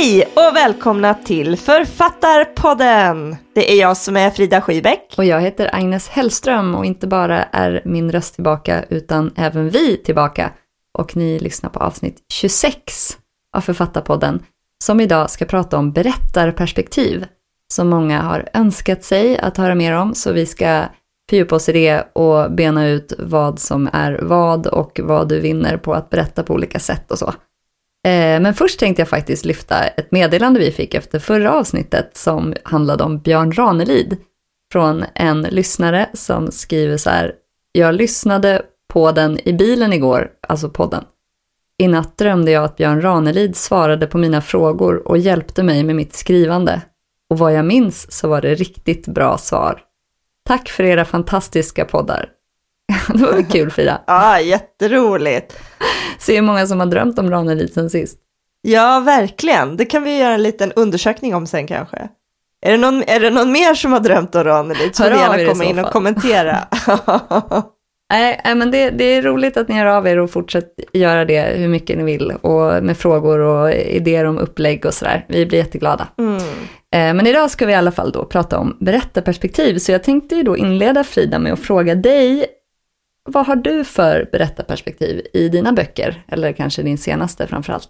Hej och välkomna till Författarpodden! Det är jag som är Frida Schybeck. Och jag heter Agnes Hellström och inte bara är min röst tillbaka utan även vi tillbaka. Och ni lyssnar på avsnitt 26 av Författarpodden som idag ska prata om berättarperspektiv som många har önskat sig att höra mer om så vi ska fördjupa oss i det och bena ut vad som är vad och vad du vinner på att berätta på olika sätt och så. Eh, Men först tänkte jag faktiskt lyfta ett meddelande vi fick efter förra avsnittet som handlade om Björn Ranelid från en lyssnare som skriver så här. Jag lyssnade på den i bilen igår, alltså podden. I natt drömde jag att Björn Ranelid svarade på mina frågor och hjälpte mig med mitt skrivande. Och vad jag minns så var det riktigt bra svar. Tack för era fantastiska poddar. det var väl kul Frida? Ja, jätteroligt. Se hur många som har drömt om Ranelid sen sist. Ja, verkligen. Det kan vi göra en liten undersökning om sen kanske. Är det någon, är det någon mer som har drömt om Ranelid så får gärna komma in och fall. kommentera. Nej, nej, men det, det är roligt att ni hör av er och fortsätter göra det hur mycket ni vill och med frågor och idéer om upplägg och sådär. Vi blir jätteglada. Mm. Eh, Men idag ska vi i alla fall då prata om berättarperspektiv, så jag tänkte ju då inleda Frida med att fråga dig, vad har du för berättarperspektiv i dina böcker, eller kanske din senaste framförallt?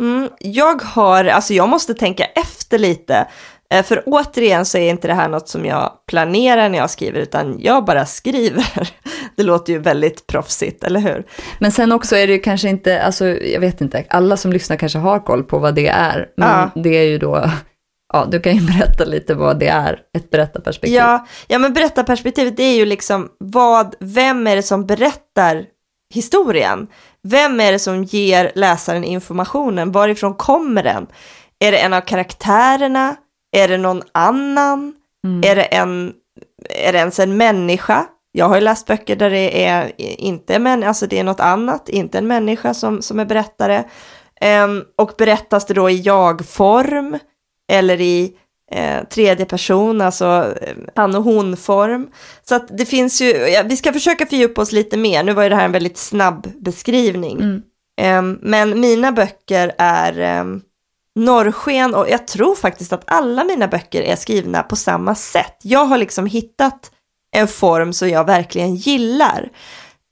Mm, jag har, alltså jag måste tänka efter lite. Eh, För återigen så är inte det här något som jag planerar när jag skriver, utan jag bara skriver. Det låter ju väldigt proffsigt, eller hur? Men sen också är det ju kanske inte, alltså jag vet inte, alla som lyssnar kanske har koll på vad det är, men Ja. det är ju då, ja du kan ju berätta lite vad det är, ett berättarperspektiv. Ja, ja, men berättarperspektivet det är ju liksom vad, vem är det som berättar historien? Vem är det som ger läsaren informationen? Varifrån kommer den? Är det en av karaktärerna? Är det någon annan? Är, det en, är det ens en människa? Jag har ju läst böcker där det är inte men alltså det är något annat, inte en människa som, som är berättare. Ehm, och berättas det då i jag-form eller i eh, tredje person, alltså eh, han och hon-form. Så att det finns ju, ja, vi ska försöka fördjupa oss lite mer, nu var ju det här en väldigt snabb beskrivning. Mm. Ehm, men mina böcker är um, norrsken och jag tror faktiskt att alla mina böcker är skrivna på samma sätt. Jag har liksom hittat en form som jag verkligen gillar.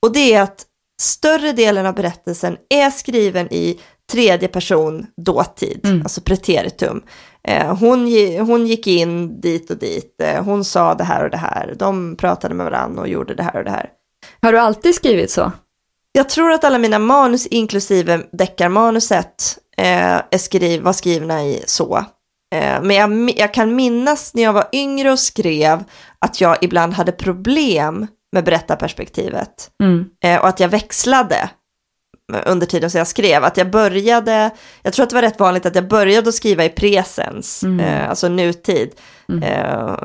Och det är att större delen av berättelsen är skriven i tredje person dåtid, Mm. alltså preteritum. Eh, hon, hon gick in dit och dit, eh, hon sa det här och det här, de pratade med varandra och gjorde det här och det här. Har du alltid skrivit så? Jag tror att alla mina manus, inklusive deckarmanuset, eh, är skriv, var skrivna i så. Eh, men jag, jag kan minnas när jag var yngre och skrev att jag ibland hade problem med berättarperspektivet. Mm. Och att jag växlade under tiden som jag skrev. Att jag började, jag tror att det var rätt vanligt att jag började att skriva i presens, Mm. eh, alltså nutid. Mm. Eh,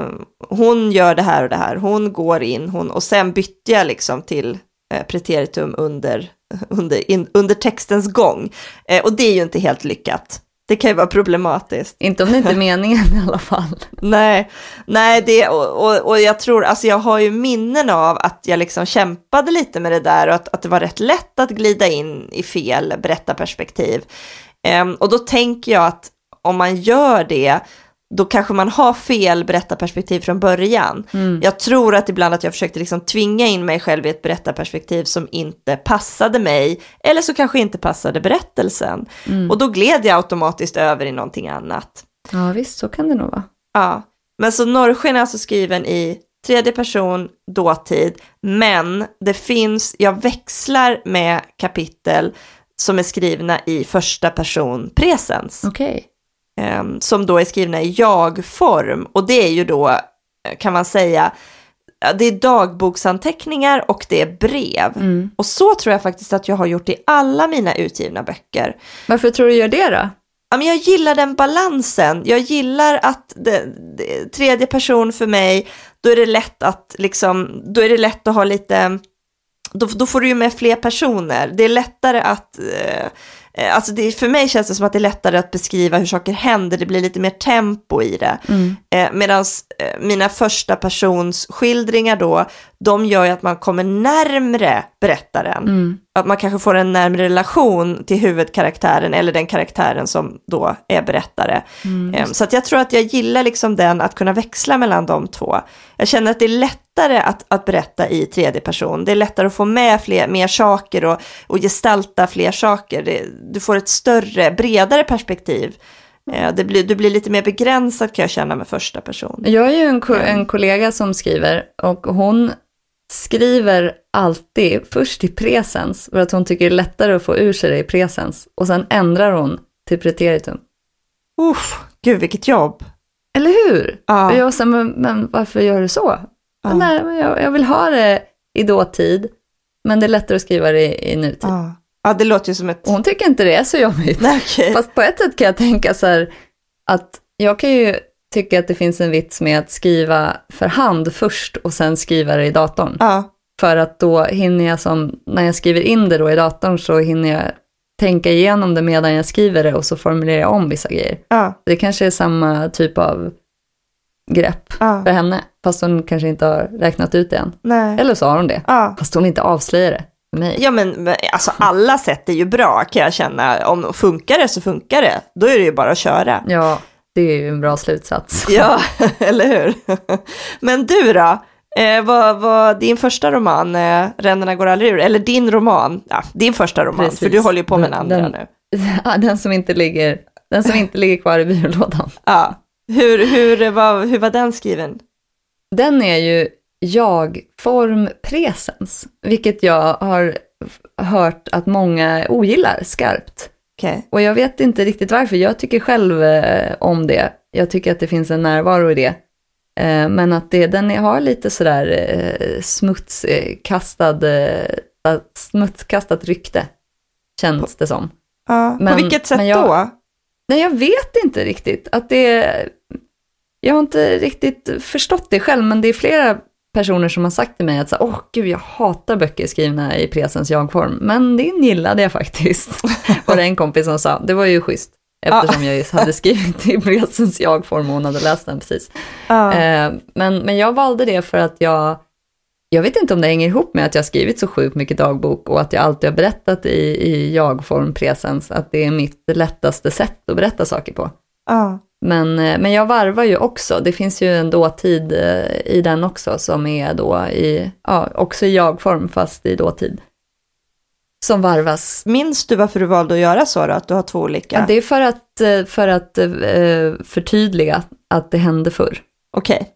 hon gör det här och det här, hon går in, hon, och sen bytte jag liksom till eh, preteritum under, under, in, under textens gång. Eh, och det är ju inte helt lyckat. Det kan ju vara problematiskt. Inte om det inte är meningen i alla fall. Nej, nej det, och, och, och, jag tror, alltså jag har ju minnen av att jag liksom kämpade lite med det där och att, att det var rätt lätt att glida in i fel berättarperspektiv. Um, och då tänker jag att om man gör det, då kanske man har fel berättarperspektiv från början. Mm. Jag tror att ibland att jag försökte liksom tvinga in mig själv i ett berättarperspektiv som inte passade mig, eller så kanske inte passade berättelsen. Mm. Och då gled jag automatiskt över i någonting annat. Ja visst, så kan det nog vara. Ja, men så Norrsken är alltså skriven i tredje person, dåtid, men det finns, jag växlar med kapitel som är skrivna i första person presens. Okej. Okay. Ehm, som då är skrivna i jag-form. Och det är ju då, eh, kan man säga, det är dagboksanteckningar och det är brev. Mm. Och så tror jag faktiskt att jag har gjort i alla mina utgivna böcker. Varför tror du gör det då? Ja, men jag gillar den balansen. Jag gillar att det, det, tredje person för mig, då är det lätt att liksom, då är det lätt att ha lite, då, då får du ju med fler personer. Det är lättare att eh, Eh, alltså det, för mig känns det som att det är lättare att beskriva hur saker händer, det blir lite mer tempo i det. Mm. Eh, Medan eh, mina första persons skildringar då, de gör ju att man kommer närmre berättaren. Mm. Att man kanske får en närmre relation till huvudkaraktären eller den karaktären som då är berättare. Mm. Eh, så att jag tror att jag gillar liksom den, att kunna växla mellan de två. Jag känner att det är lättare att, att berätta i tredje person. Det är lättare att få med fler, mer saker och, och gestalta fler saker. Det, du får ett större, bredare perspektiv. Eh, det blir, du blir lite mer begränsad kan jag känna med första person. Jag är ju en, ko en kollega som skriver och hon skriver alltid först i presens för att hon tycker det är lättare att få ur sig det i presens och sen ändrar hon till preteritum. Uff, gud vilket jobb. Eller hur? Ja. Jag sa, men, men varför gör du så? Ja. Nej, men jag, jag, vill ha det i dåtid, men det är lättare att skriva det i, i nutid. Ja. ja, det låter ju som ett... hon tycker inte det är så jobbigt. Nej, okay. Fast på ett sätt kan jag tänka så här, att jag kan ju tycka att det finns en vits med att skriva för hand först och sen skriva det i datorn. Ja. För att då hinner jag som, när jag skriver in det då i datorn så hinner jag tänka igenom det medan jag skriver det och så formulerar jag om vissa grejer. Ja. Det kanske är samma typ av grepp ja. för henne, fast hon kanske inte har räknat ut det än. Nej. Eller så har hon det, ja. fast hon inte avslöjar det mig. Ja men alltså alla sätt är ju bra kan jag känna. Om funkar det så funkar det. Då är det ju bara att köra. Ja, det är ju en bra slutsats. Ja, eller hur? Men du då? Eh, vad, vad, din första roman, eh, Ränderna går aldrig ur, eller din roman, ja, din första roman, Precis. för du håller ju på med den andra den, nu. Ja, den som inte ligger, den som inte ligger kvar i byrålådan. Ja, hur, hur, var, hur var den skriven? Den är ju jag-form presens, vilket jag har hört att många ogillar skarpt. Okay. Och jag vet inte riktigt varför, jag tycker själv eh, om det. Jag tycker att det finns en närvaro i det. Eh, men att det, den har lite sådär eh, smutskastad, eh, smutskastat rykte, känns det som. Ja, men, på vilket sätt jag, då? Nej, jag vet inte riktigt. Att det, jag har inte riktigt förstått det själv, men det är flera personer som har sagt till mig att så, åh gud, jag hatar böcker skrivna i presens jag-form, men din gillade jag faktiskt. Var det en kompis som sa, det var ju schysst. Eftersom jag just hade skrivit i presens jag-form och hon hade läst den precis. Ja. Eh, men, men jag valde det för att jag, jag vet inte om det hänger ihop med att jag skrivit så sjukt mycket dagbok och att jag alltid har berättat i, i jag-form presens, att det är mitt lättaste sätt att berätta saker på. Ja. Men, eh, men jag varvar ju också, det finns ju en dåtid eh, i den också som är då i, ja, också i jag-form fast i dåtid. Som varvas. Minns du varför du valde att göra så då, att du har två olika? Ja, det är för att, eh, för att förtydliga att det hände förr. Okej. Okay.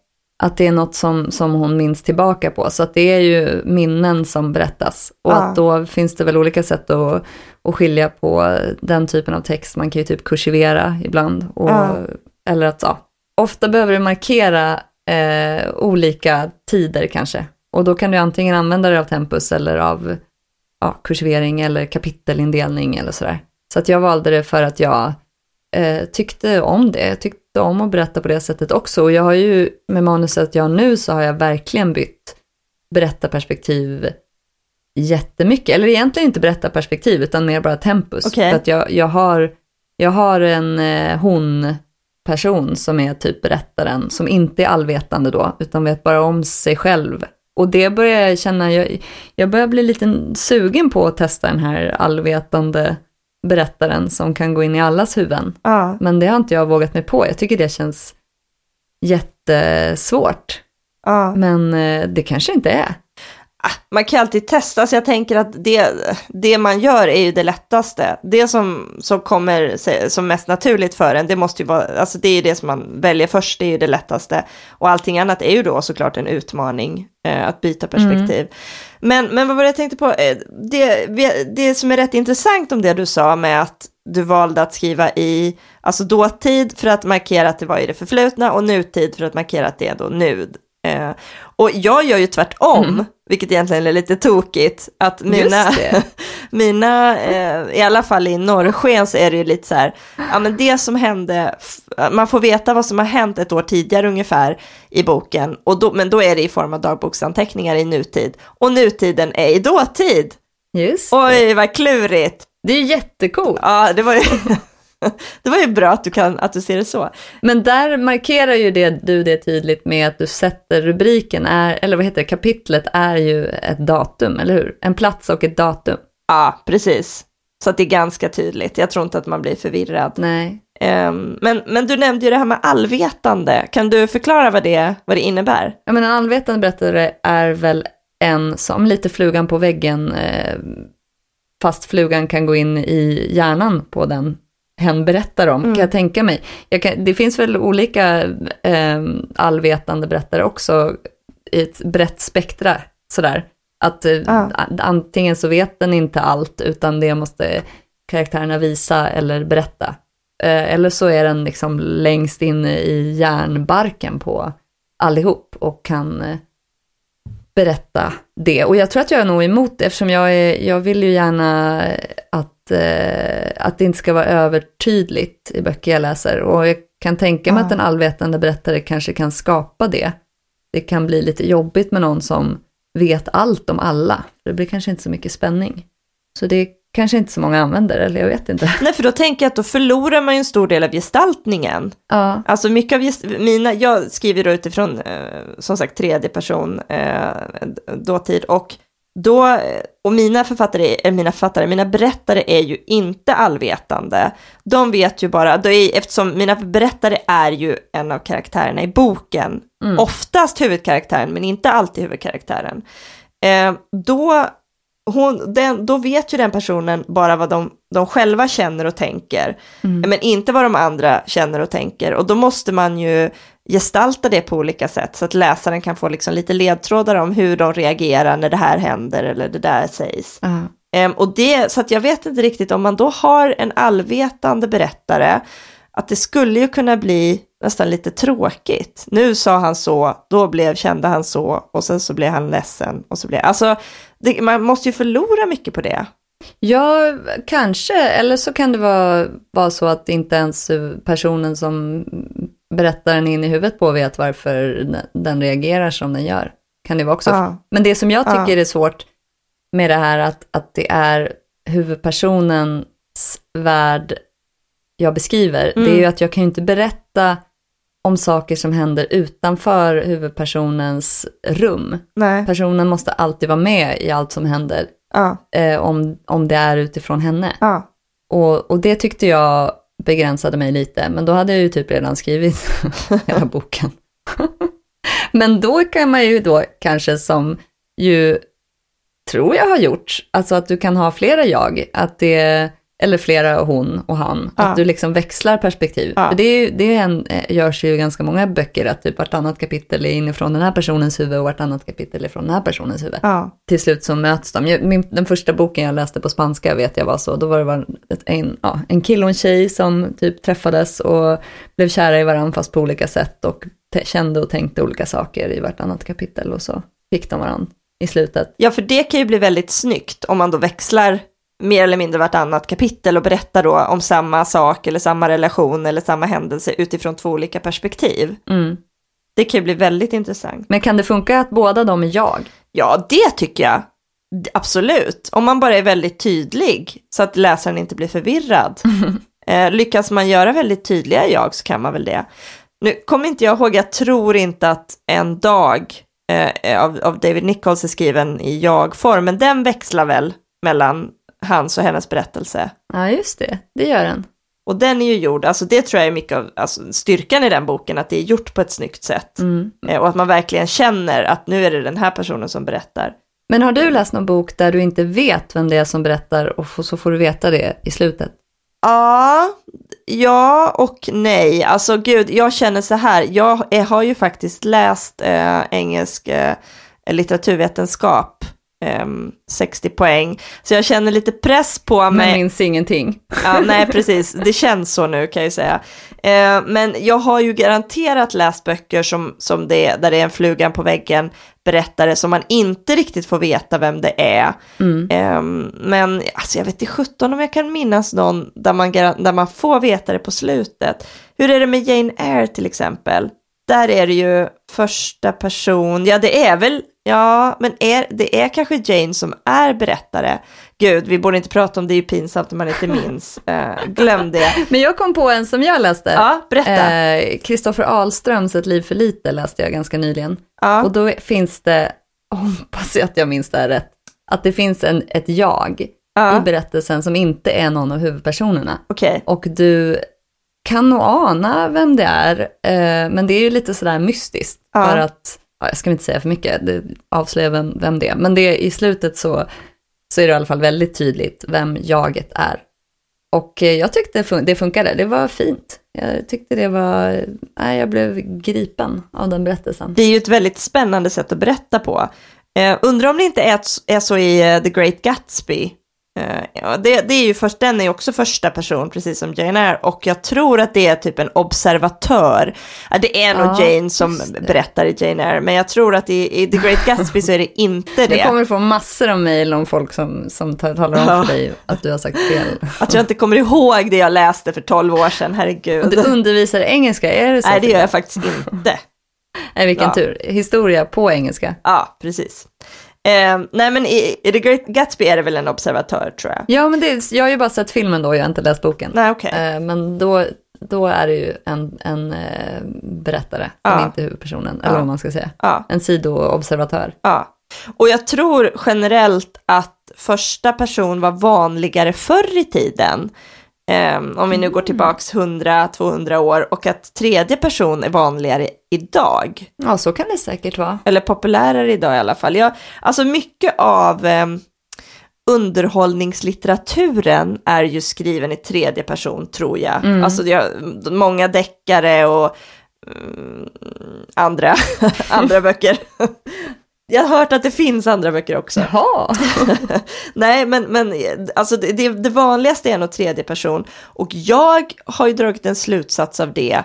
Att det är något som, som hon minns tillbaka på, så att det är ju minnen som berättas. Och ah. att då finns det väl olika sätt att, att skilja på den typen av text. Man kan ju typ kursivera ibland. Och, ah. Eller att, ja, ofta behöver du markera eh, olika tider kanske. Och då kan du antingen använda dig av tempus eller av ja, kursivering eller kapitelindelning eller sådär. Så att jag valde det för att jag eh, tyckte om det. Jag tyckte om att berätta på det sättet också. Och jag har ju, med manuset jag har nu, så har jag verkligen bytt berättarperspektiv jättemycket. Eller egentligen inte berättarperspektiv, utan mer bara tempus. Okay. För att jag, jag har jag har en eh, hon-person som är typ berättaren, som inte är allvetande då, utan vet bara om sig själv. Och det börjar jag känna, jag, jag börjar bli lite sugen på att testa den här allvetande berättaren som kan gå in i allas huvuden. Ja. Men det har inte jag vågat mig på. Jag tycker det känns jättesvårt. Ja. Men eh, det kanske inte är. Man kan alltid testa, så jag tänker att det, det man gör är ju det lättaste. Det som, som kommer som mest naturligt för en, det måste ju vara, alltså det är ju det som man väljer först, det är ju det lättaste. Och allting annat är ju då såklart en utmaning, eh, att byta perspektiv. Men, men vad var det jag tänkte på, Eh, det, det som är rätt intressant om det du sa med att du valde att skriva i, alltså dåtid för att markera att det var i det förflutna och nutid för att markera att det är då nu. Eh, och jag gör ju tvärtom, vilket egentligen är lite tokigt, att mina, det. mina eh, i alla fall i norrsken så är det ju lite så här, ja men det som hände, man får veta vad som har hänt ett år tidigare ungefär i boken, och då, men då är det i form av dagboksanteckningar i nutid, och nutiden är i dåtid. Just Oj, vad klurigt. Det är ju jättecoolt. Ja, det var ju, det var ju bra att du, kan, att du ser det så. Men där markerar ju det, du det tydligt med att du sätter rubriken, är, eller vad heter det, kapitlet är ju ett datum, eller hur? En plats och ett datum. Ja, precis. Så att det är ganska tydligt. Jag tror inte att man blir förvirrad. Nej. Ehm, men, men du nämnde ju det här med allvetande. Kan du förklara vad det, vad det innebär? Ja, men en allvetande berättare är väl en som lite flugan på väggen, eh, fast flugan kan gå in i hjärnan på den hen berättar om, kan jag tänka mig. Jag kan, det finns väl olika eh, allvetande berättare också i ett brett spektra, sådär. Att eh, Ja. a- antingen så vet den inte allt, utan det måste karaktärerna visa eller berätta. Eh, eller så är den liksom längst inne i hjärnbarken på allihop och kan eh, berätta det. Och jag tror att jag är nog emot det eftersom jag, är, jag vill ju gärna att, eh, att det inte ska vara övertydligt i böcker jag läser. Och jag kan tänka mig Ja. att en allvetande berättare kanske kan skapa det. Det kan bli lite jobbigt med någon som vet allt om alla. Det blir kanske inte så mycket spänning. Så det kanske inte så många använder, eller jag vet inte. Nej, för då tänker jag att då förlorar man ju en stor del av gestaltningen. Ja, Alltså mycket av gest- mina, jag skriver då utifrån, eh, som sagt, tredje person, eh, dåtid, och då, och mina författare, är, mina författare, mina berättare är ju inte allvetande. De vet ju bara, då är, eftersom mina berättare är ju en av karaktärerna i boken, oftast huvudkaraktären, men inte alltid huvudkaraktären. Eh, då, hon, den, då vet ju den personen bara vad de, de själva känner och tänker, men inte vad de andra känner och tänker. Och då måste man ju gestalta det på olika sätt, så att läsaren kan få liksom lite ledtrådar om hur de reagerar när det här händer eller det där sägs. ja. Ehm, och det, så att jag vet inte riktigt om man då har en allvetande berättare, att det skulle ju kunna bli nästan lite tråkigt. Nu sa han så, då blev, kände han så, och sen så blev han ledsen. Och så blev, alltså, det, man måste ju förlora mycket på det. Ja, kanske. Eller så kan det vara, vara så att inte ens personen som berättar den in i huvudet på vet varför den reagerar som den gör. Kan det vara också. Ja. Men det som jag tycker Ja. är svårt med det här att, att det är huvudpersonens värld jag beskriver, det är ju att jag kan ju inte berätta om saker som händer utanför huvudpersonens rum. Nej. Personen måste alltid vara med i allt som händer Ja, eh, om, om det är utifrån henne. ja, Och, och det tyckte jag begränsade mig lite, men då hade jag ju typ redan skrivit hela boken. men då kan man ju då kanske som ju tror jag har gjort, alltså att du kan ha flera jag, att det, eller flera hon och han, Ja. att du liksom växlar perspektiv. Ja. För det, det är en, eh, görs ju i ganska många böcker, att typ vartannat kapitel är inifrån den här personens huvud och vartannat kapitel är från den här personens huvud ja. till slut så möts de. Jag- Min, den första boken jag läste på spanska vet jag var så, då var det bara ett, en, ja, en kille och en tjej som typ träffades och blev kära i varandra fast på olika sätt och kände och tänkte olika saker i vartannat kapitel och så fick de varandra i slutet. Ja, för det kan ju bli väldigt snyggt om man då växlar mer eller mindre vartannat kapitel och berättar då om samma sak eller samma relation eller samma händelse utifrån två olika perspektiv. Mm. Det kan ju bli väldigt intressant. Men kan det funka att båda de är jag? Ja, det tycker jag. Absolut. Om man bara är väldigt tydlig så att läsaren inte blir förvirrad. Eh, lyckas man göra väldigt tydliga jag så kan man väl det. Nu kommer inte jag ihåg, jag tror inte att en dag eh, av, av David Nichols är skriven i jag-form, men den växlar väl mellan hans och hennes berättelse. Ja, just det. Det gör den. Och den är ju gjord, alltså det tror jag är mycket av alltså, styrkan i den boken, att det är gjort på ett snyggt sätt. Mm. Eh, och att man verkligen känner att nu är det den här personen som berättar. Men har du läst någon bok där du inte vet vem det är som berättar och så får du veta det i slutet? Ja, ja och nej. Alltså gud, jag känner så här, jag har ju faktiskt läst eh, engelsk eh, litteraturvetenskap, eh, 60 poäng, så jag känner lite press på Men mig. minns ingenting. Ja, nej, precis. Det känns så nu kan jag säga. Eh, men jag har ju garanterat läst böcker som, som det, där det är en flugan på väggen berättare som man inte riktigt får veta vem det är. Mm. Eh, men alltså, jag vet inte 17 om jag kan minnas någon där man, där man får veta det på slutet. Hur är det med Jane Eyre till exempel? Där är det ju första person, ja det är väl, ja men är, det är kanske Jane som är berättare. Gud, vi borde inte prata om det, det är ju pinsamt om man inte minns. Eh, glöm det. Men jag kom på en som jag läste. Ja, berätta. Eh, Kristoffer Ahlströms Ett liv för lite läste jag ganska nyligen. Ja. Och då finns det, hoppas jag att jag minns det här rätt, att det finns en, ett jag i Ja, berättelsen som inte är någon av huvudpersonerna. okej. Och du kan nog ana vem det är, eh, men det är ju lite sådär mystiskt. Ja. För att, ja, jag ska inte säga för mycket, det avslöjar vem, vem det är. Men det, i slutet så, så är det i alla fall väldigt tydligt vem jaget är. Och eh, jag tyckte fun- det funkade, det var fint. Jag tyckte det var, nej, jag blev gripen av den berättelsen. Det är ju ett väldigt spännande sätt att berätta på. Eh, undrar om det inte är, är så i eh, The Great Gatsby. Eh, ja, det, det är ju först, den är också första person, precis som Jane är, och jag tror att det är typ en observatör. Det är nog Ja, Jane som berättar i Jane Eyre, men jag tror att i, i The Great Gatsby så är det inte Du det. kommer få massor av mejl om folk som, som talar om Ja. för dig att du har sagt fel. Att jag inte kommer ihåg det jag läste för 12 år sedan, herregud. Och du undervisar engelska, är det så? Nej, det gör jag faktiskt inte. Nej, vilken Ja. tur. Historia på engelska. Ja, precis. Eh, nej, men i, i The Great Gatsby är det väl en observatör, tror jag. Ja, men det, är- jag har ju bara sett filmen då, jag har inte läst boken. Nej, okej. Eh, men då, då är det ju en, en eh, berättare, Ja. som inte huvudpersonen, eller Ja. vad man ska säga. Ja. En sidoobservatör. Ja, och jag tror generellt att första person var vanligare förr i tiden. Ehm, om vi nu går tillbaks 100-200 år och att tredje person är vanligare idag. Ja, så kan det säkert vara. Eller populärare idag i alla fall. Jag, alltså mycket av ehm, underhållningslitteraturen är ju skriven i tredje person tror jag. Mm. Alltså jag, många deckare och mm, andra, andra böcker. Jag har hört att det finns andra böcker också. Jaha. Nej, men, men alltså det, det, vanligaste är nog tredje person. Och jag har ju dragit en slutsats av det.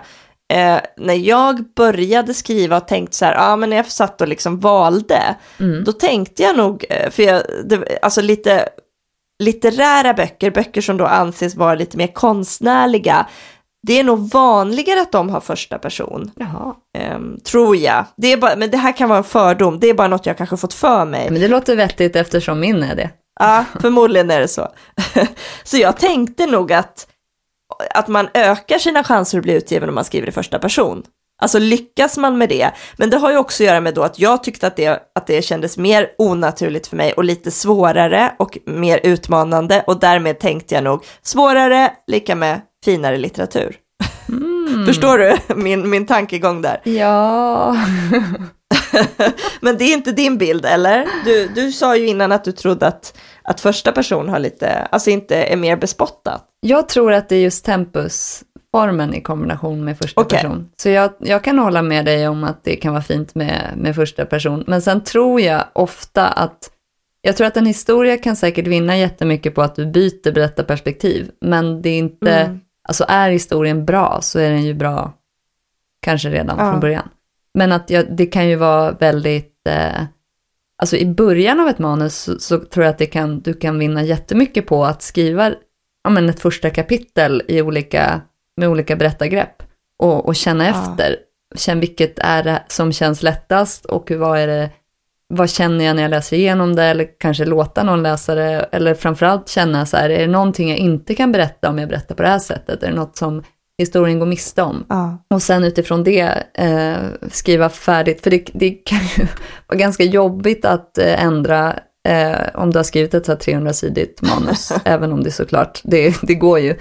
Eh, när jag började skriva och tänkte så här, ja men när jag satt och liksom valde, då tänkte jag nog, eh, för jag, det, alltså lite litterära böcker, böcker som då anses vara lite mer konstnärliga, det är nog vanligare att de har första person. Ehm, tror jag. Det är bara, men det här kan vara en fördom, det är bara något jag kanske fått för mig. Men det låter vettigt eftersom min är det. Ja, förmodligen är det så. så jag tänkte nog att, att man ökar sina chanser att bli utgiven om man skriver i första person. Alltså lyckas man med det, men det har ju också att göra med då att jag tyckte att det, att det kändes mer onaturligt för mig och lite svårare och mer utmanande och därmed tänkte jag nog svårare lika med finare litteratur. Förstår du min, min tankegång där? Ja. Men det är inte din bild, eller? Du, du sa ju innan att du trodde att, att första person har lite, alltså inte är mer bespottat. Jag tror att det är just tempusformen i kombination med första Okej. person. Så jag, jag kan hålla med dig om att det kan vara fint med, med första person. Men sen tror jag ofta att, jag tror att en historia kan säkert vinna jättemycket på att du byter berättarperspektiv. Men det är inte, Mm. Alltså är historien bra så är den ju bra kanske redan Ja. från början. Men att jag, det kan ju vara väldigt, eh, alltså i början av ett manus så, så tror jag att det kan, du kan vinna jättemycket på att skriva ja, men ett första kapitel i olika, med olika berättargrepp och, och känna Ja. efter. Känn vilket är det som känns lättast och vad är det, vad känner jag när jag läser igenom det, eller kanske låta någon läsa det, eller framförallt känna så här, är det någonting jag inte kan berätta om jag berättar på det här sättet? Är det något som historien går miste om? Ja. Och sen utifrån det eh, skriva färdigt, för det, det kan ju vara ganska jobbigt att eh, ändra eh, om du har skrivit ett så här 300-sidigt manus, även om det såklart, det, det går ju.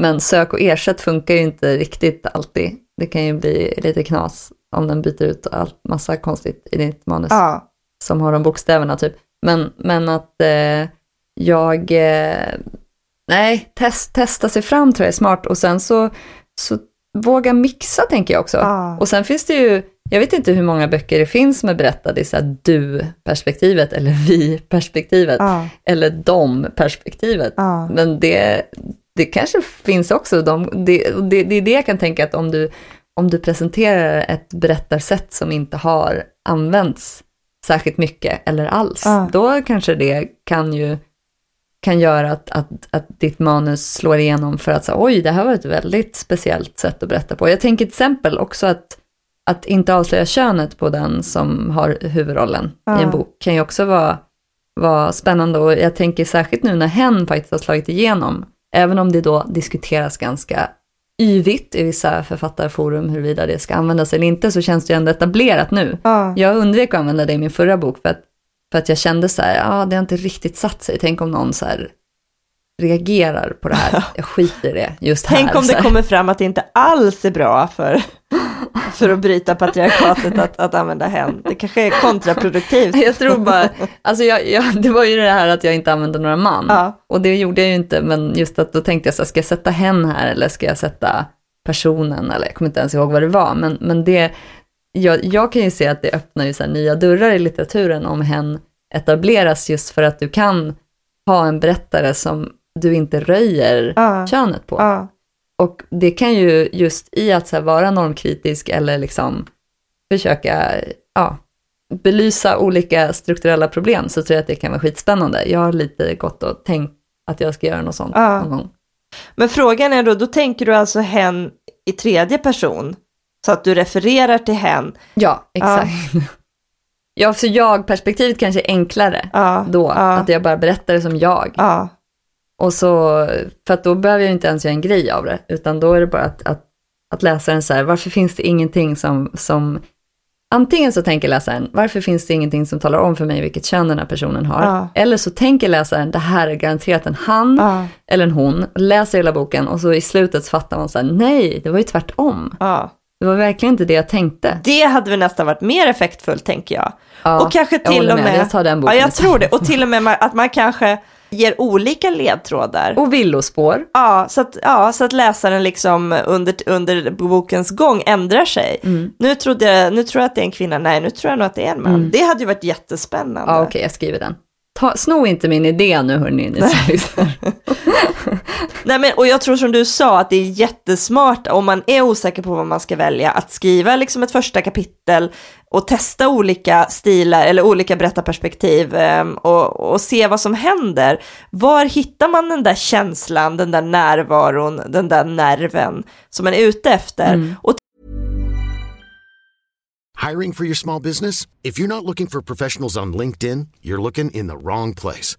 Men sök och ersätt funkar ju inte riktigt alltid. Det kan ju bli lite knas om den byter ut allt, massa konstigt i ditt manus Ja. Som har de bokstäverna typ. Men, men att eh, jag, eh, nej, test, testa sig fram tror jag är smart och sen så, så våga mixa tänker jag också. Ja. Och sen finns det ju, jag vet inte hur många böcker det finns som är berättade i så du-perspektivet eller vi-perspektivet Ja. eller dom-perspektivet. Ja. Men det, det kanske finns också, de, det, det, det är det jag kan tänka att om du, om du presenterar ett berättarsätt som inte har använts särskilt mycket eller alls, Ja. då kanske det kan ju kan göra att, att, att ditt manus slår igenom för att säga oj, det här var ett väldigt speciellt sätt att berätta på. Jag tänker till exempel också att, att inte avslöja könet på den som har huvudrollen Ja. i en bok kan ju också vara, vara spännande och jag tänker särskilt nu när hen faktiskt har slagit igenom, även om det då diskuteras ganska yvigt i vissa författarforum huruvida det ska användas eller inte, så känns det ju ändå etablerat nu. Ja. Jag undvek att använda det i min förra bok för att, för att jag kände så här, ja det har inte riktigt satt sig, tänk om någon så här reagerar på det här, jag skiter i det just här. Tänk om det kommer fram att det inte alls är bra för, för att bryta patriarkatet att, att använda hen. Det kanske är kontraproduktivt. Jag tror bara, alltså jag, jag, det var ju det här att jag inte använde några man. Ja. Och det gjorde jag ju inte, men just att då tänkte jag så här, ska jag sätta hen här eller ska jag sätta personen? Eller jag kommer inte ens ihåg vad det var, men, men det, jag, jag kan ju se att det öppnar ju så nya dörrar i litteraturen om hen etableras just för att du kan ha en berättare som du inte röjer Ja. könet på. Ja. Och det kan ju just i att här, vara normkritisk eller liksom försöka ja, belysa olika strukturella problem så tror jag att det kan vara skitspännande. Jag har lite gått och tänkt att jag ska göra något sånt Ja. någon gång. Men frågan är då, då tänker du alltså hen i tredje person? Så att du refererar till hen? Ja, exakt. Ja, så jag-perspektivet kanske är enklare Ja. då, Ja. att jag bara berättar det som jag. Och så, för att då behöver jag inte ens göra en grej av det, utan då är det bara att, att, att läsaren här, varför finns det ingenting som, som, antingen så tänker läsaren, varför finns det ingenting som talar om för mig vilket kön den här personen har? Ja. Eller så tänker läsaren, det här är garanterat en han Ja. eller en hon, läser hela boken och så i slutet så fattar man så här, nej, det var ju tvärtom. ja. Det var verkligen inte det jag tänkte. Det hade väl nästan varit mer effektfullt tänker jag. Ja, och kanske jag till håller och med. med, Jag tar den boken ja jag tror det, och till och med att man kanske ger olika ledtrådar. Och villospår. Ja, så att, ja, så att läsaren liksom under, under bokens gång ändrar sig. Mm. Nu, trodde jag, nu tror jag att det är en kvinna, nej nu tror jag nog att det är en man. Det hade ju varit jättespännande. Mm. Ja, okej, jag skriver den. Ta, sno inte min idé nu, hörni, ni som lyssnar. Nej, men, och jag tror som du sa att det är jättesmart om man är osäker på vad man ska välja att skriva liksom ett första kapitel och testa olika stilar eller olika berättarperspektiv ehm, och, och se vad som händer. Var hittar man den där känslan, den där närvaron, den där nerven som man är ute efter? Och Hiring for your small business? If you're not looking for professionals on LinkedIn, you're looking in the wrong place.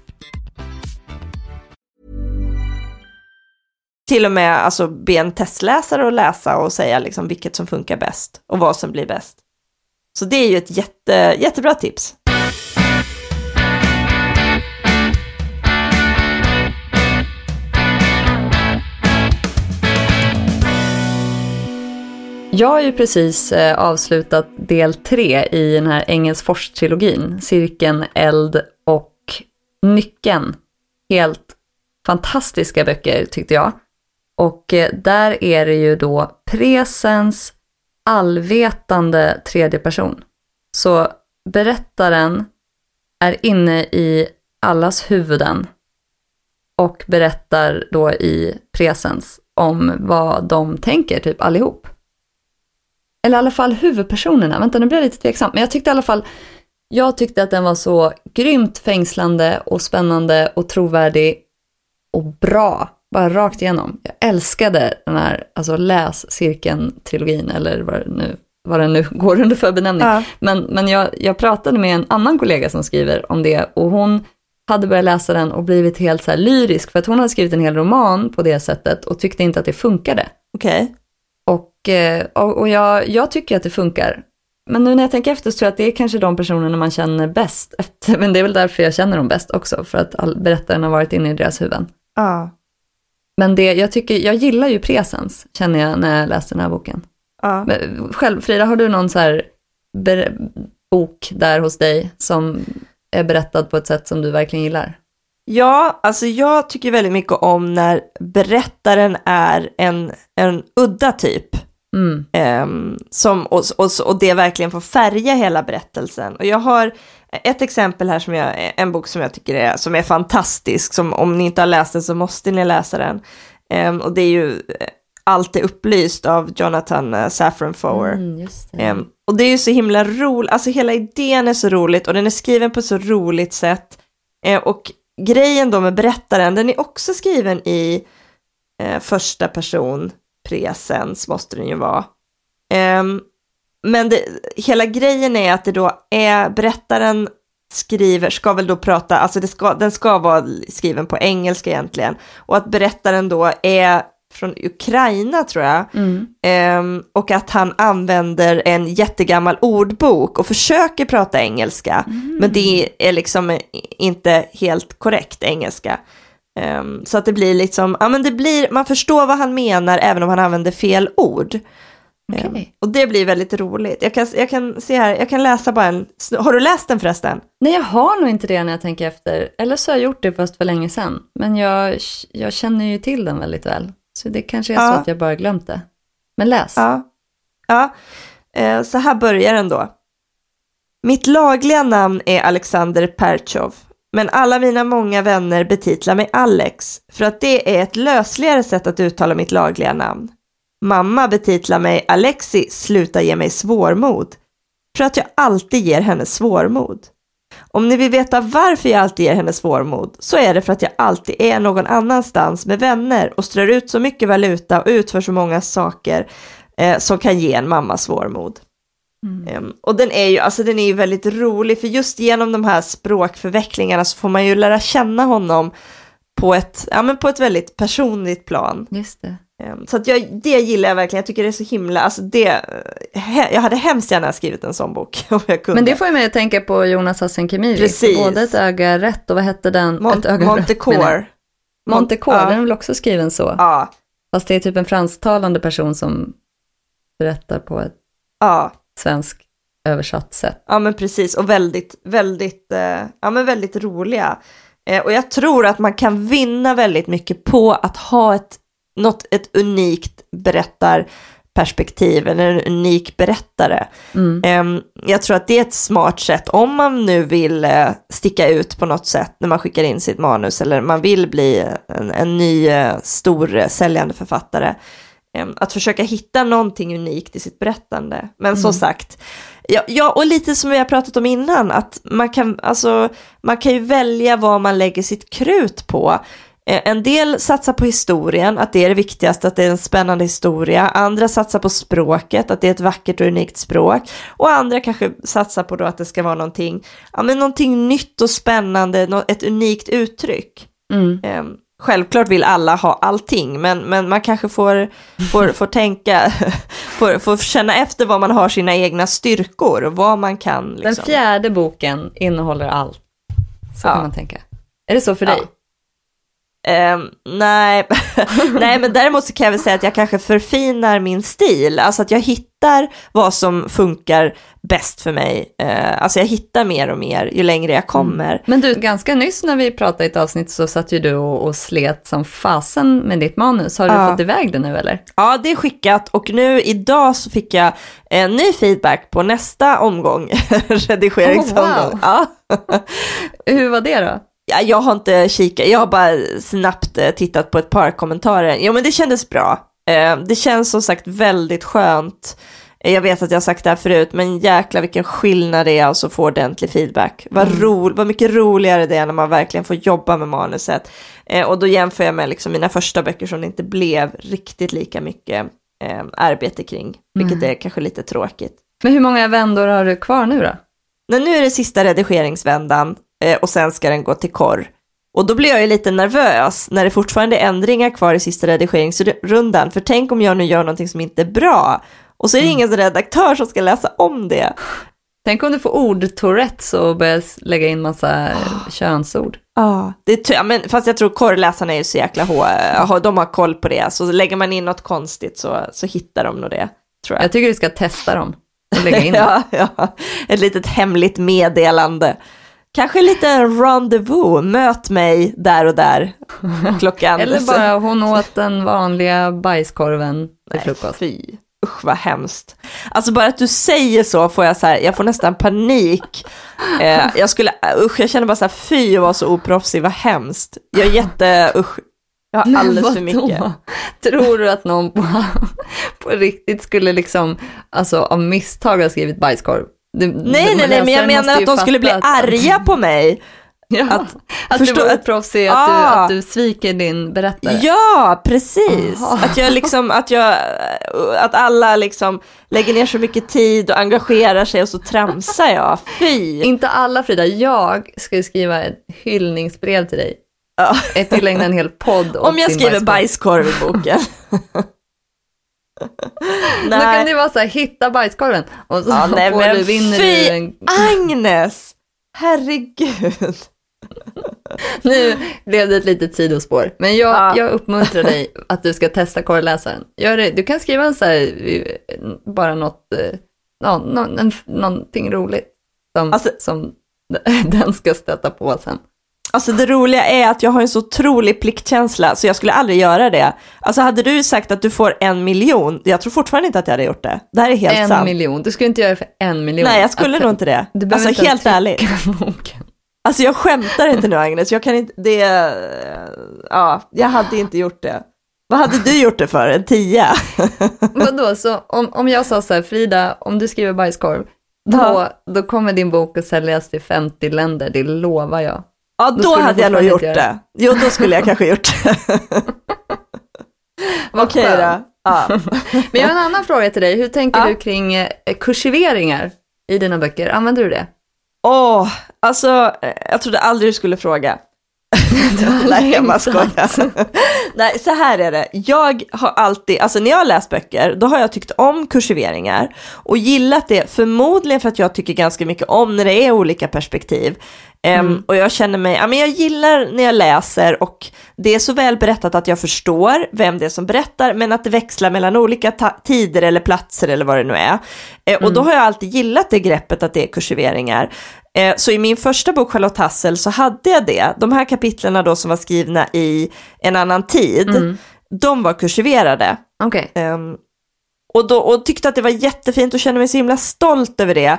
till och med alltså, be en testläsare att läsa och säga liksom, vilket som funkar bäst och vad som blir bäst. Så det är ju ett jätte, jättebra tips. Jag har ju precis eh, avslutat del tre i den här Engelsfors-trilogin, Cirkeln, Eld och Nyckeln. Helt fantastiska böcker tyckte jag. Och eh, där är det ju då presens allvetande tredje person. Så berättaren är inne i allas huvuden och berättar då i presens om vad de tänker, typ allihop. Eller i alla fall huvudpersonerna. Vänta, nu blir jag lite tveksam. Men jag tyckte i alla fall, jag tyckte att den var så grymt fängslande och spännande och trovärdig och bra. Bara rakt igenom. Jag älskade den här, alltså läs-cirkeln-trilogin, eller vad det nu, vad den nu går under för benämning. Ja. Men, men jag, jag pratade med en annan kollega som skriver om det och hon hade börjat läsa den och blivit helt så lyrisk för att hon hade skrivit en hel roman på det sättet och tyckte inte att det funkade. Okej. Och, eh, och, och jag, jag tycker att det funkar. Men nu när jag tänker efter så tror jag att det är kanske de personerna man känner bäst. Efter, men det är väl därför jag känner dem bäst också, för att all, berättaren har varit inne i deras huvuden. Ja. Men det, jag, tycker, jag gillar ju presens, känner jag när jag läser den här boken. Ja. Men Själv, Frida, har du någon så här ber, bok där hos dig som är berättad på ett sätt som du verkligen gillar? Ja, alltså jag tycker väldigt mycket om när berättaren är en, en udda typ. Mm. Ehm, som, och, och, och det verkligen får färga hela berättelsen. Och jag har ett exempel här som jag, en bok som jag tycker är, som är fantastisk, som om ni inte har läst den så måste ni läsa den. Ehm, och det är ju eh, Allt är upplyst av Jonathan uh, Safran Foer. Mm, det. Ehm, och det är ju så himla roligt, alltså hela idén är så roligt och den är skriven på ett så roligt sätt. Eh, och grejen då med berättaren, den är också skriven i eh, första person, presens måste den ju vara. Ehm, men det, hela grejen är att det då är, berättaren skriver, ska väl då prata, alltså det ska, den ska vara skriven på engelska egentligen. Och att berättaren då är från Ukraina tror jag. Mm. Ehm, och att han använder en jättegammal ordbok och försöker prata engelska. Men det är liksom inte helt korrekt engelska. Ehm, så att det blir liksom, ja men det blir, man förstår vad han menar även om han använder fel ord. Ehm, och det blir väldigt roligt. Jag kan, jag kan se här, jag kan läsa bara en, har du läst den förresten? Nej, jag har nog inte det när jag tänker efter. Eller så har jag gjort det fast för länge sedan. Men jag, jag känner ju till den väldigt väl. Så det kanske är Ja. så att jag bara glömt det. Men läs. Ja. Ja, eh, så här börjar den då. Mitt lagliga namn är Alexander Perchov, men alla mina många vänner betitlar mig Alex, för att det är ett lösligare sätt att uttala mitt lagliga namn. Mamma betitlar mig Alexi, sluta ge mig svårmod, för att jag alltid ger henne svårmod. Om ni vill veta varför jag alltid ger henne svårmod så är det för att jag alltid är någon annanstans med vänner och strör ut så mycket valuta och utför så många saker eh, som kan ge en mamma svårmod. Em, och den är ju, alltså den är ju väldigt rolig för just genom de här språkförvecklingarna så får man ju lära känna honom på ett, ja, men på ett väldigt personligt plan. Just det. Em, Så att jag, det gillar jag verkligen, jag tycker det är så himla, alltså det, he, jag hade hemskt gärna skrivit en sån bok om jag kunde. Men det får mig att tänka på Jonas Hassan Khemiri. Precis. Både ett öga rätt och vad hette den? Mon- ett. Montecore. Montecore, Ja. den är väl också skriven så. Ja, Fast det är typ en fransktalande person som berättar på ett ja, svenskt översatt sätt. ja men precis och väldigt, väldigt, eh, ja men väldigt roliga. Eh, och jag tror att man kan vinna väldigt mycket på att ha ett, något, ett unikt berättarperspektiv eller en unik berättare. Mm. Jag tror att det är ett smart sätt om man nu vill eh, sticka ut på något sätt när man skickar in sitt manus eller man vill bli en, en ny eh, stor eh, säljande författare. Att försöka hitta någonting unikt i sitt berättande. Men som sagt, ja, ja, och lite som vi har pratat om innan, att man kan, alltså, man kan ju välja vad man lägger sitt krut på. Eh, En del satsar på historien, att det är det viktigaste, att det är en spännande historia. Andra satsar på språket, att det är ett vackert och unikt språk. Och andra kanske satsar på då att det ska vara någonting, ja, men någonting nytt och spännande, ett unikt uttryck. Mm. Eh, Självklart vill alla ha allting, men, men man kanske får, får, får tänka, får, får känna efter vad man har sina egna styrkor och vad man kan. Den Liksom. fjärde boken innehåller allt. Så Ja. kan man tänka. Är det så för dig? Ja. Eh, nej. nej, men däremot så kan jag väl säga att jag kanske förfinar min stil, alltså att jag hittar vad som funkar bäst för mig. Eh, alltså jag hittar mer och mer ju längre jag kommer. Men du, ganska nyss när vi pratade i ett avsnitt så satt ju du och, och slet som fasen med ditt manus. Har du Ja. fått iväg det nu eller? Ja, det är skickat och nu idag så fick jag en ny feedback på nästa omgång, redigeringsomgång. Oh, wow. ja. Hur var det då? Ja, jag har inte kikat, jag har bara snabbt eh, tittat på ett par kommentarer. Jo, men det kändes bra. Eh, Det känns som sagt väldigt skönt. Eh, Jag vet att jag har sagt det här förut, men jäkla vilken skillnad det är alltså att få ordentlig feedback. Vad, ro, vad mycket roligare det är när man verkligen får jobba med manuset. Och då jämför jag med liksom mina första böcker som det inte blev riktigt lika mycket eh, arbete kring, vilket är kanske lite tråkigt. Men hur många vändor har du kvar nu då? Men nu är det sista redigeringsvändan och sen ska den gå till korr. Och då blir jag ju lite nervös när det fortfarande är ändringar kvar i sista redigeringsrundan. För tänk om jag nu gör någonting som inte är bra och så är det ingen redaktör som ska läsa om det. Tänk om du får ord-tourettes och börjar lägga in massa könsord. Ja, det är ja, men fast jag tror korrläsarna är ju så jäkla hå, de har koll på det. Så lägger man in något konstigt så, så hittar de nog det, tror jag. Jag tycker du ska testa dem och lägga in dem. ja, ja, ett litet hemligt meddelande. Kanske lite rendezvous, möt mig där och där klockan. Eller bara hon åt den vanliga bajskorven till Nej, frukost. fy. Usch vad hemskt. Alltså bara att du säger så får jag så här, jag får nästan panik. Eh, jag skulle, usch jag känner bara så här, fy jag var så oproffsig, vad hemskt. Jag är jätte, usch. Jag har alldeles för mycket. Tror du att någon på, på riktigt skulle liksom, alltså av misstag ha skrivit bajskorv? Du, Nej, nej, nej, men jag menar att de skulle bli att- arga på mig. Ja, att- att, att förstå- du var att- oproffsig, att, du, Ah. att du sviker din berättare. Ja, precis. Aha. Att jag liksom, att jag, att alla liksom lägger ner så mycket tid och engagerar sig och så tramsar jag. Fy. Inte alla Frida, jag ska ju skriva ett hyllningsbrev till dig. Ja. Ett tillägna en hel podd Om jag skriver bajskorv i boken. Då kan det vara så här, hitta bajskorven. Och så Ja, nej, får du, vinner fy du en... Agnes! Herregud. Nu blev det ett litet sidospår. Men jag, Ja. jag uppmuntrar dig att du ska testa korrläsaren. Gör det. Du kan skriva en så här, eh, bara något, eh, ja, nå- en, någonting roligt som, Alltså- som den ska stöta på sen. Alltså det roliga är att jag har en så otrolig pliktkänsla så jag skulle aldrig göra det. Alltså hade du sagt att du får en miljon, jag tror fortfarande inte att jag hade gjort det. Det här är helt en sant. miljon. Du skulle inte göra det för en miljon. Nej, jag skulle Att- nog inte det. Du Alltså inte helt ärligt. boken. Alltså jag skämtar inte nu Agnes, jag kan inte, det, ja, jag hade inte gjort det. Vad hade du gjort det för? En tia? Vadå, så om, om jag sa så här, Frida, om du skriver bajskorv, då, då kommer din bok att säljas till 50 länder, det lovar jag. Ja, Då då, hade jag nog gjort det. Jo, då skulle jag kanske gjort det. Okej skönt. då. Ja. Men jag har en annan fråga till dig. Hur tänker Ja. du kring eh, kursiveringar i dina böcker? Använder du det? Åh, alltså, eh, jag trodde aldrig du skulle fråga. Nej, jag bara skojar. Nej, så här är det. Jag har alltid, alltså när jag har läst böcker, då har jag tyckt om kursiveringar och gillat det, förmodligen för att jag tycker ganska mycket om när det är olika perspektiv. Em, och jag känner mig, ja men jag gillar när jag läser och det är så väl berättat att jag förstår vem det är som berättar, men att det växlar mellan olika tider eller platser eller vad det nu är. Eh, och då har jag alltid gillat det greppet att det är kursiveringar. Eh, Så i min första bok Charlotte Hassel så hade jag det. De här kapitlerna då som var skrivna i en annan tid, de var kursiverade. Okej. Ehm, och, då, och tyckte att det var jättefint och kände mig så himla stolt över det.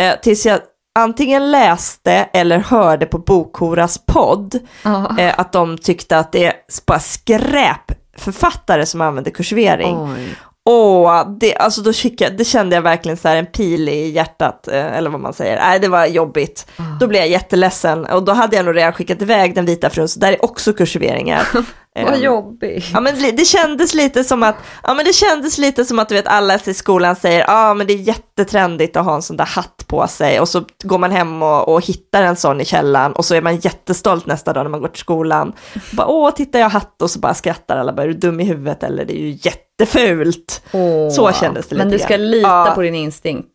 Eh, tills jag antingen läste eller hörde på Bokhoras podd Ja. eh, att de tyckte att det är bara skräp författare som använder kursivering. Oj. Åh, det, alltså då skickade, det kände jag verkligen så här en pil i hjärtat, eh, eller vad man säger. Nej, det var jobbigt. Då blev jag jätteledsen och då hade jag nog redan skickat iväg den vita frun, så där är också kursiveringar. Vad Ehm, jobbigt. Ja men det kändes lite som att, ja men det kändes lite som att du vet alla i skolan säger, ja men det är jättetrendigt att ha en sån där hatt på sig och så går man hem och, och hittar en sån i källaren och så är man jättestolt nästa dag när man går till skolan. Bara, Åh, titta jag har hatt och så bara skrattar alla, bara är du dum i huvudet eller det är ju jättefult. Åh. Så kändes det Men lite du ska lita Ja. på din instinkt.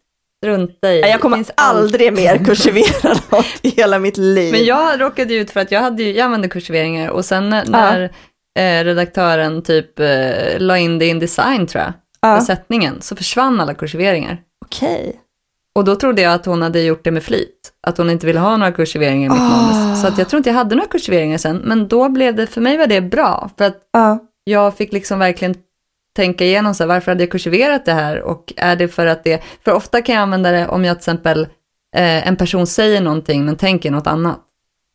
strunta i. Jag kommer finns aldrig mer kursivera något i hela mitt liv. Men jag råkade ju ut för att jag, hade ju, jag använde kursiveringar och sen när, när eh, redaktören typ eh, la in det i en design tror jag, Ja. för sättningen, så försvann alla kursiveringar. Okej. Och då trodde jag att hon hade gjort det med flit, att hon inte ville ha några kursiveringar i mitt Ah. manus. Så att jag tror inte jag hade några kursiveringar sen, men då blev det, för mig var det bra, för att Ja. jag fick liksom verkligen tänka igenom så här, varför hade jag kursiverat det här och är det för att det, för ofta kan jag använda det om jag till exempel, eh, en person säger någonting men tänker något annat.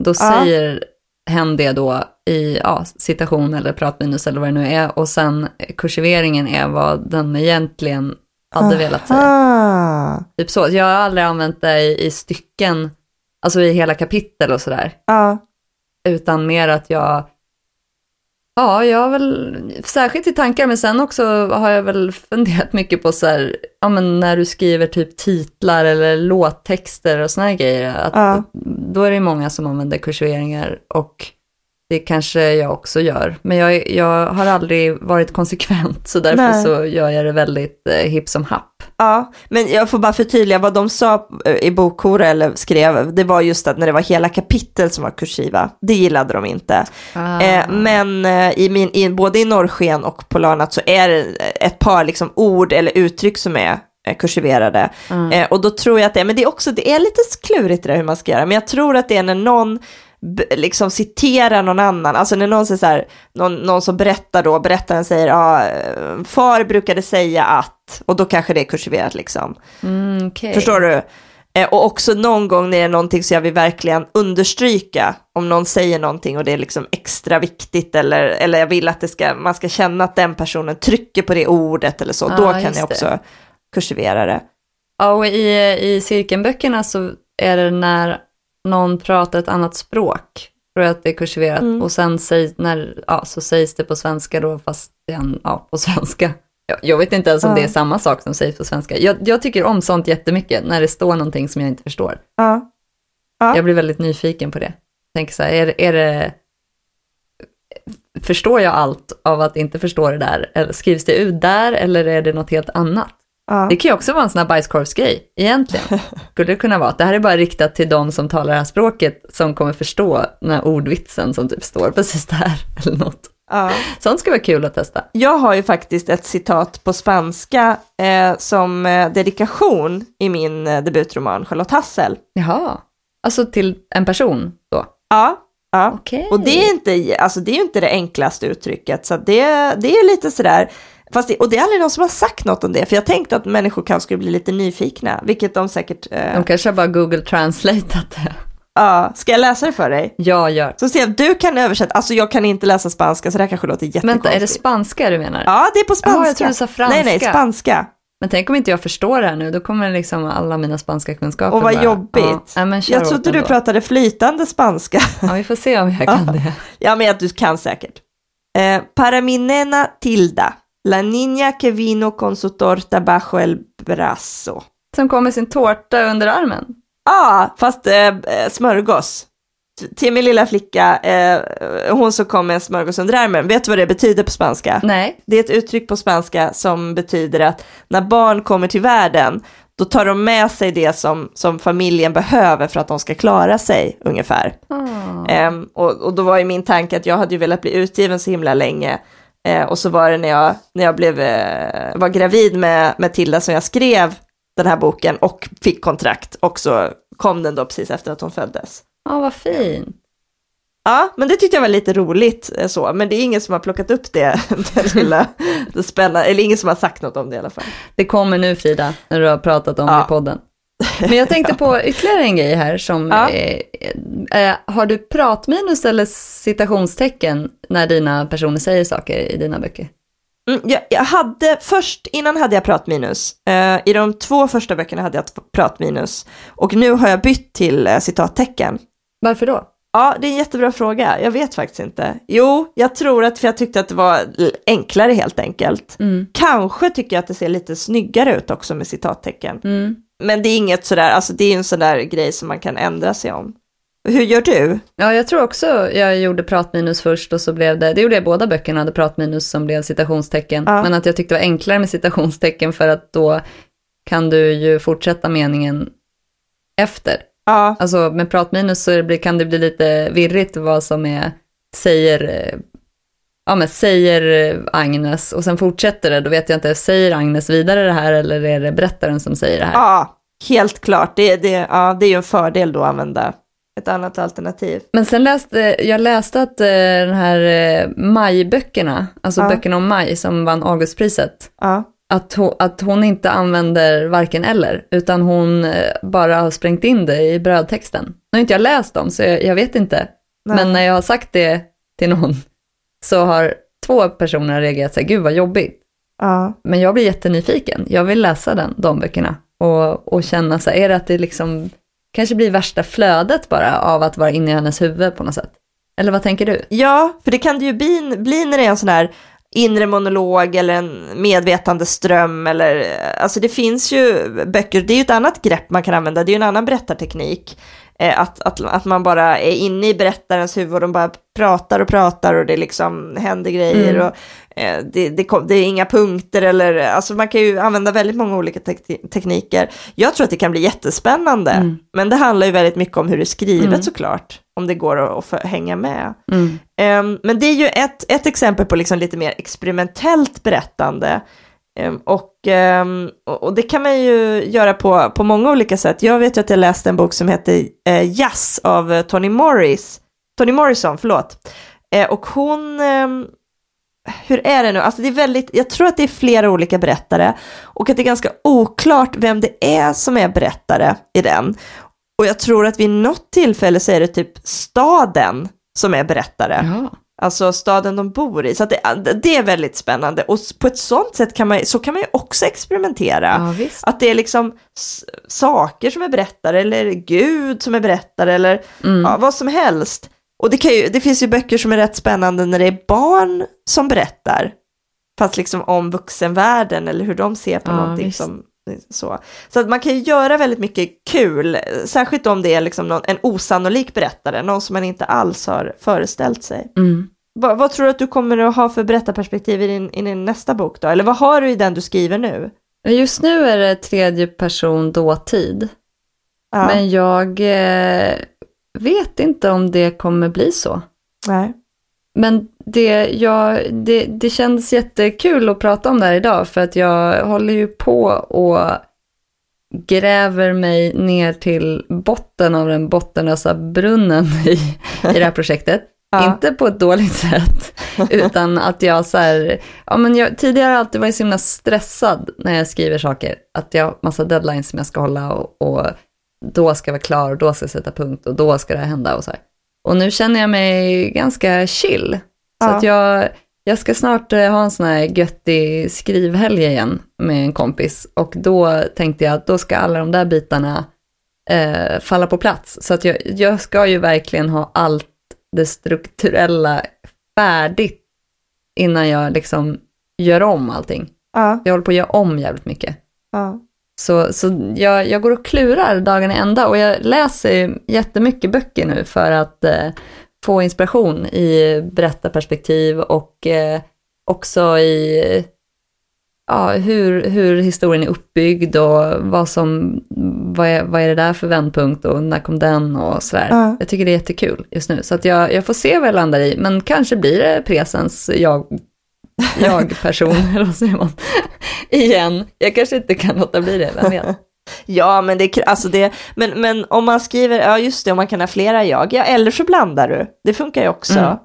Då säger hen det då i ja, citation eller pratminus eller vad det nu är och sen kursiveringen är vad den egentligen hade velat säga. Ah. Typ så. Jag har aldrig använt det i, i stycken, alltså i hela kapitel och sådär Ja. utan mer att jag, ja, jag har väl, särskilt i tankar, men sen också har jag väl funderat mycket på så här, ja men när du skriver typ titlar eller låttexter och såna här grejer, att Ja. då är det många som använder kursiveringar och det kanske jag också gör. Men jag, jag har aldrig varit konsekvent, så därför Nej. så gör jag det väldigt eh, hipp som happ. Ja, men jag får bara förtydliga vad de sa eh, i bokhora eller skrev. Det var just att när det var hela kapitel som var kursiva, det gillade de inte. Ah. Eh, men eh, i min, i, både i Norrsken och Polarnatt så är det ett par liksom, ord eller uttryck som är eh, kursiverade. Eh, och då tror jag att det är, men det är också, det är lite klurigt det där hur man ska göra, men jag tror att det är när någon liksom citerar någon annan, alltså när någon säger så här, någon, någon som berättar då, berättaren säger, ja, eh, far brukade säga att, och då kanske det är kursiverat liksom. Mm, okej. Förstår du? Eh, och också någon gång när det är någonting så jag vill verkligen understryka om någon säger någonting och det är liksom extra viktigt eller, eller jag vill att det ska, man ska känna att den personen trycker på det ordet eller så, Ah, då kan jag det. också kursivera det. Ja, och i, i cirkelböckerna så är det när någon pratar ett annat språk, tror jag att det är kursiverat, Mm. och sen sägs, när, ja, så sägs det på svenska då, fast det är en, ja, på svenska. Jag, jag vet inte ens om Ja. det är samma sak som sägs på svenska. Jag, jag tycker om sånt jättemycket, när det står någonting som jag inte förstår. Ja. Ja. Jag blir väldigt nyfiken på det. Tänker så här, är, är det... Förstår jag allt av att inte förstå det där? Eller skrivs det ut där, eller är det något helt annat? Ja. Det kan ju också vara en sån här bajskorvsgrej, egentligen. Skulle det kunna vara. Det här är bara riktat till de som talar det här språket, som kommer förstå den här ordvitsen som typ står precis där, eller något. Ja. Sånt ska vara kul att testa. Jag har ju faktiskt ett citat på spanska eh, som eh, dedikation i min eh, debutroman Charlotte Hassel. Jaha, alltså till en person då? Ja, ja. Okej. Och det är, inte, alltså det är ju inte det enklaste uttrycket, så det, det är lite sådär, fast det, och det är aldrig någon som har sagt något om det, för jag tänkte att människor kanske skulle bli lite nyfikna, vilket de säkert, eh, De kanske har bara Google translateat det. ja, ska jag läsa det för dig? Jag gör. Så se, du kan översätta, alltså jag kan inte läsa spanska, så det här kanske låter jättekonstigt. Vänta, är det spanska du menar? Ja, det är på spanska. Ja, jag trodde du sa franska. Nej, nej, spanska. Men tänk om inte jag förstår det här nu, då kommer liksom alla mina spanska kunskaper Och vad bara, jobbigt. Ja, ja, men jag trodde du pratade flytande spanska. Ja, vi får se om jag kan det. Ja, men att du kan säkert. Eh, para nena Tilda, la niña que vino con su torta bajo el brazo. Som kom med sin tårta under armen. Ja, ah, fast eh, eh, smörgås. Till min lilla flicka, eh, hon som kom med en smörgås under armen. Vet du vad det betyder på spanska? Nej, Det är ett uttryck på spanska som betyder att när barn kommer till världen, då tar de med sig det som, som familjen behöver för att de ska klara sig ungefär. Ah. Ehm, och, och då var ju min tanke att jag hade ju velat bli utgiven så himla länge. Eh, och så var det när jag, när jag blev, eh, var gravid med, med Tilda som jag skrev den här boken och fick kontrakt. Och så kom den då precis efter att hon föddes. Ja, vad fint. Ja, men det tyckte jag var lite roligt eh, så, men det är ingen som har plockat upp det, det lilla, det spännande, eller ingen som har sagt något om det i alla fall. Det kommer nu Frida, när du har pratat om det Ja. i podden. Men jag tänkte på ytterligare en grej här som, Ja. eh, eh, har du pratminus eller citationstecken när dina personer säger saker i dina böcker? Mm, jag, jag hade, först, innan hade jag pratminus. Eh, I de två första böckerna hade jag pratminus. Och nu har jag bytt till eh, citattecken. Varför då? Ja, det är en jättebra fråga. Jag vet faktiskt inte. Jo, jag tror att, för jag tyckte att det var enklare helt enkelt. Mm. Kanske tycker jag att det ser lite snyggare ut också med citattecken. Mm. Men det är inget sådär, alltså det är en sån där grej som man kan ändra sig om. Hur gör du? Ja, jag tror också jag gjorde pratminus först och så blev det, det gjorde jag båda böckerna, hade pratminus som blev citationstecken. Ja. Men att jag tyckte det var enklare med citationstecken för att då kan du ju fortsätta meningen efter. Ja, Alltså med pratminus så det blir, kan det bli lite virrigt vad som är, säger, eh, ja men säger Agnes och sen fortsätter det, då vet jag inte, säger Agnes vidare det här eller är det berättaren som säger det här? ja helt klart. Det, det, ja, det är ju en fördel då att använda ett annat alternativ. Men sen läste jag läste att eh, den här eh, majböckerna, alltså Ja. böckerna om maj som vann Augustpriset, Ja, att hon, att hon inte använder varken eller, utan hon eh, bara har sprängt in det i brödtexten. Nu har inte jag läst dem, så jag, jag vet inte. Nej. Men när jag har sagt det till någon så har två personer reagerat så här, gud vad jobbigt. ja. Men jag blir jättenyfiken, jag vill läsa den, de böckerna. Och, och känna så här, är det att det liksom kanske blir värsta flödet bara av att vara inne i hennes huvud på något sätt? Eller vad tänker du? Ja, för det kan det ju bli, bli när det är en sån här inre monolog eller en medvetande ström eller alltså det finns ju böcker, det är ju ett annat grepp man kan använda, det är ju en annan berättarteknik. Eh, att, att, att man bara är inne i berättarens huvud och de bara pratar och pratar och det liksom händer grejer Mm. och eh, det, det, kom, det är inga punkter eller alltså man kan ju använda väldigt många olika tek- tekniker. Jag tror att det kan bli jättespännande, Mm. men det handlar ju väldigt mycket om hur det är skrivet Mm. såklart, om det går att, att hänga med. Ehm, men det är ju ett, ett exempel på liksom lite mer experimentellt berättande. Ehm, ehm, och, och det kan man ju göra på, på många olika sätt. Jag vet ju att jag läste en bok som heter eh, Jazz av eh, Toni Morris. Toni Morrison, förlåt. Eh, och hon, ehm, hur är det nu? Alltså det är väldigt, jag tror att det är flera olika berättare och att det är ganska oklart vem det är som är berättare i den. Och jag tror att vid något tillfälle så är det typ staden som är berättare. Ja. Alltså staden de bor i. Så det, det är väldigt spännande. Och på ett sånt sätt kan man, så kan man ju också experimentera. ja. Att det är liksom saker som är berättare eller Gud som är berättare eller Mm. ja, vad som helst. Och det, ju, det finns ju böcker som är rätt spännande när det är barn som berättar. Fast liksom om vuxenvärlden eller hur de ser på Ja, någonting visst. som så. Så att man kan ju göra väldigt mycket kul, särskilt om det är liksom någon, en osannolik berättare, någon som man inte alls har föreställt sig. Mm. Vad, vad tror du att du kommer att ha för berättarperspektiv i din, i din nästa bok då? Eller vad har du i den du skriver nu? Just nu är det tredje person dåtid. Ja, Men jag eh, vet inte om det kommer bli så. nej. Men det, jag, det, det kändes jättekul att prata om det här idag för att jag håller ju på och gräver mig ner till botten av den bottenlösa brunnen i, i det här projektet. Ja. Inte på ett dåligt sätt, utan att jag så här, ja men jag, tidigare har jag alltid varit så himla stressad när jag skriver saker, att jag har massa deadlines som jag ska hålla och, och då ska jag vara klar och då ska jag sätta punkt och då ska det här hända och så här. Och nu känner jag mig ganska chill. Så Ja. att jag, jag ska snart eh, ha en sån här göttig skrivhelg igen med en kompis. Och då tänkte jag att då ska alla de där bitarna eh, falla på plats. Så att jag, jag ska ju verkligen ha allt det strukturella färdigt innan jag liksom gör om allting. Ja, Jag håller på att göra om jävligt mycket. ja. Så, så jag, jag går och klurar dagen i ända och jag läser jättemycket böcker nu för att eh, få inspiration i berättarperspektiv och eh, också i ja, hur, hur historien är uppbyggd och vad, som, vad, är, vad är det där för vändpunkt och när kom den och sådär. Ja. Jag tycker det är jättekul just nu, så att jag, jag får se vad jag landar i, men kanske blir det presens jag, jag-person, eller vad säger man, igen. Jag kanske inte kan låta bli det, vem vet. Ja, men det, alltså det, men, men om man skriver, ja just det, om man kan ha flera jag, ja eller så blandar du, det funkar ju också. Mm.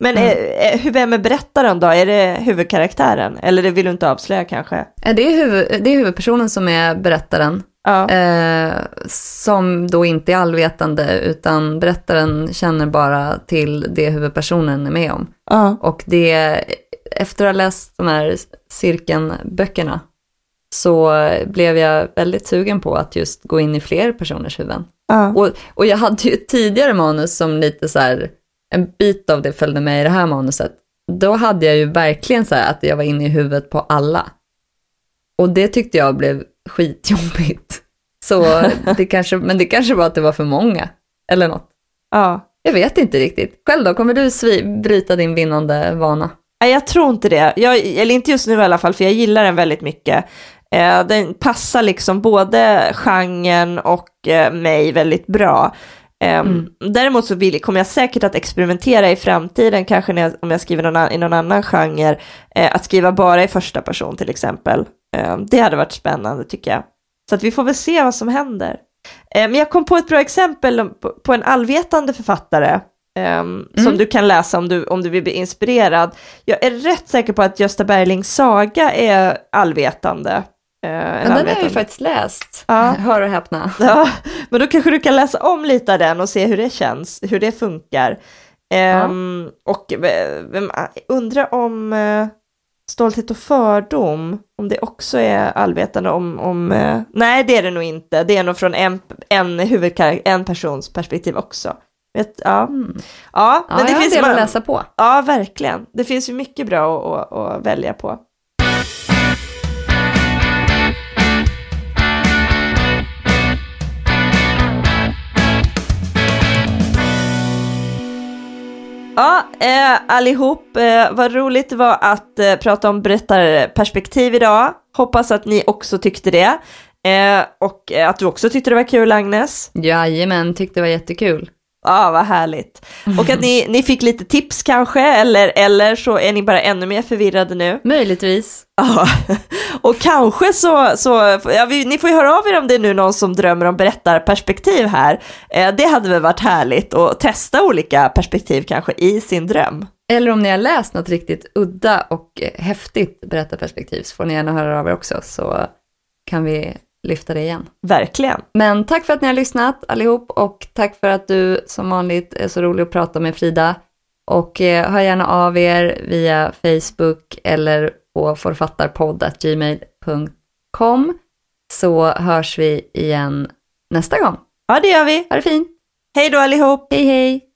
Men är, är, hur, vem är berättaren då? Är det huvudkaraktären? Eller det vill du inte avslöja kanske? Eh, Det är, huvud, det är huvudpersonen som är berättaren, Ja, eh, som då inte är allvetande, utan berättaren känner bara till det huvudpersonen är med om. ja, Och det, efter att ha läst de här cirkelböckerna, så blev jag väldigt sugen på att just gå in i fler personers huvuden. ja, Och, och jag hade ju tidigare manus som lite så här, en bit av det följde med i det här manuset. Då hade jag ju verkligen så att jag var inne i huvudet på alla. Och det tyckte jag blev skitjobbigt. Så det kanske, men det kanske var att det var för många, eller något. ja. Jag vet inte riktigt. Själv då, kommer du svi- bryta din vinnande vana? Nej, jag tror inte det. Jag, eller inte just nu i alla fall, för jag gillar den väldigt mycket. Eh, den passar liksom både genren och eh, mig väldigt bra. Um, mm. Däremot så vill, kommer jag säkert att experimentera i framtiden, kanske jag, om jag skriver någon, i någon annan genre, eh, att skriva bara i första person till exempel. Um, det hade varit spännande tycker jag. Så att vi får väl se vad som händer. Eh, men jag kom på ett bra exempel på, på en allvetande författare Um, mm. som du kan läsa om du, om du vill bli inspirerad. Jag är rätt säker på att Gösta Berlings saga är allvetande. Uh, den har jag ju faktiskt läst, ja. hör och häpna. Ja, men då kanske du kan läsa om lite av den och se hur det känns, hur det funkar. Um, ja. Och vem, undrar om uh, Stolthet och fördom, om det också är allvetande om, om uh, nej det är det nog inte, det är nog från en, en huvudkaraktär, en persons perspektiv också. Vet, ja. Mm. ja, men ja, det finns en del att läsa på. Ja, verkligen. Det finns ju mycket bra att, att, att välja på. Ja, eh, allihop, eh, vad roligt det var att eh, prata om berättarperspektiv idag. Hoppas att ni också tyckte det. Eh, och eh, att du också tyckte det var kul Agnes. Jajamän, tyckte det var jättekul. Ja, ah, vad härligt. Och att ni, ni fick lite tips kanske, eller, eller så är ni bara ännu mer förvirrade nu. Möjligtvis. Ja, och kanske så, så ja, vi, ni får ju höra av er om det är nu någon som drömmer om berättarperspektiv här. Eh, det hade väl varit härligt att testa olika perspektiv kanske i sin dröm. Eller om ni har läst något riktigt udda och häftigt berättarperspektiv så får ni gärna höra av er också så kan vi lyfta det igen. Verkligen. Men tack för att ni har lyssnat allihop och tack för att du som vanligt är så rolig att prata med Frida. Och eh, hör gärna av er via Facebook eller på författarpodd.gmail.com så hörs vi igen nästa gång. Ja, det gör vi. Ha det fint. Hej då allihop. Hej, hej.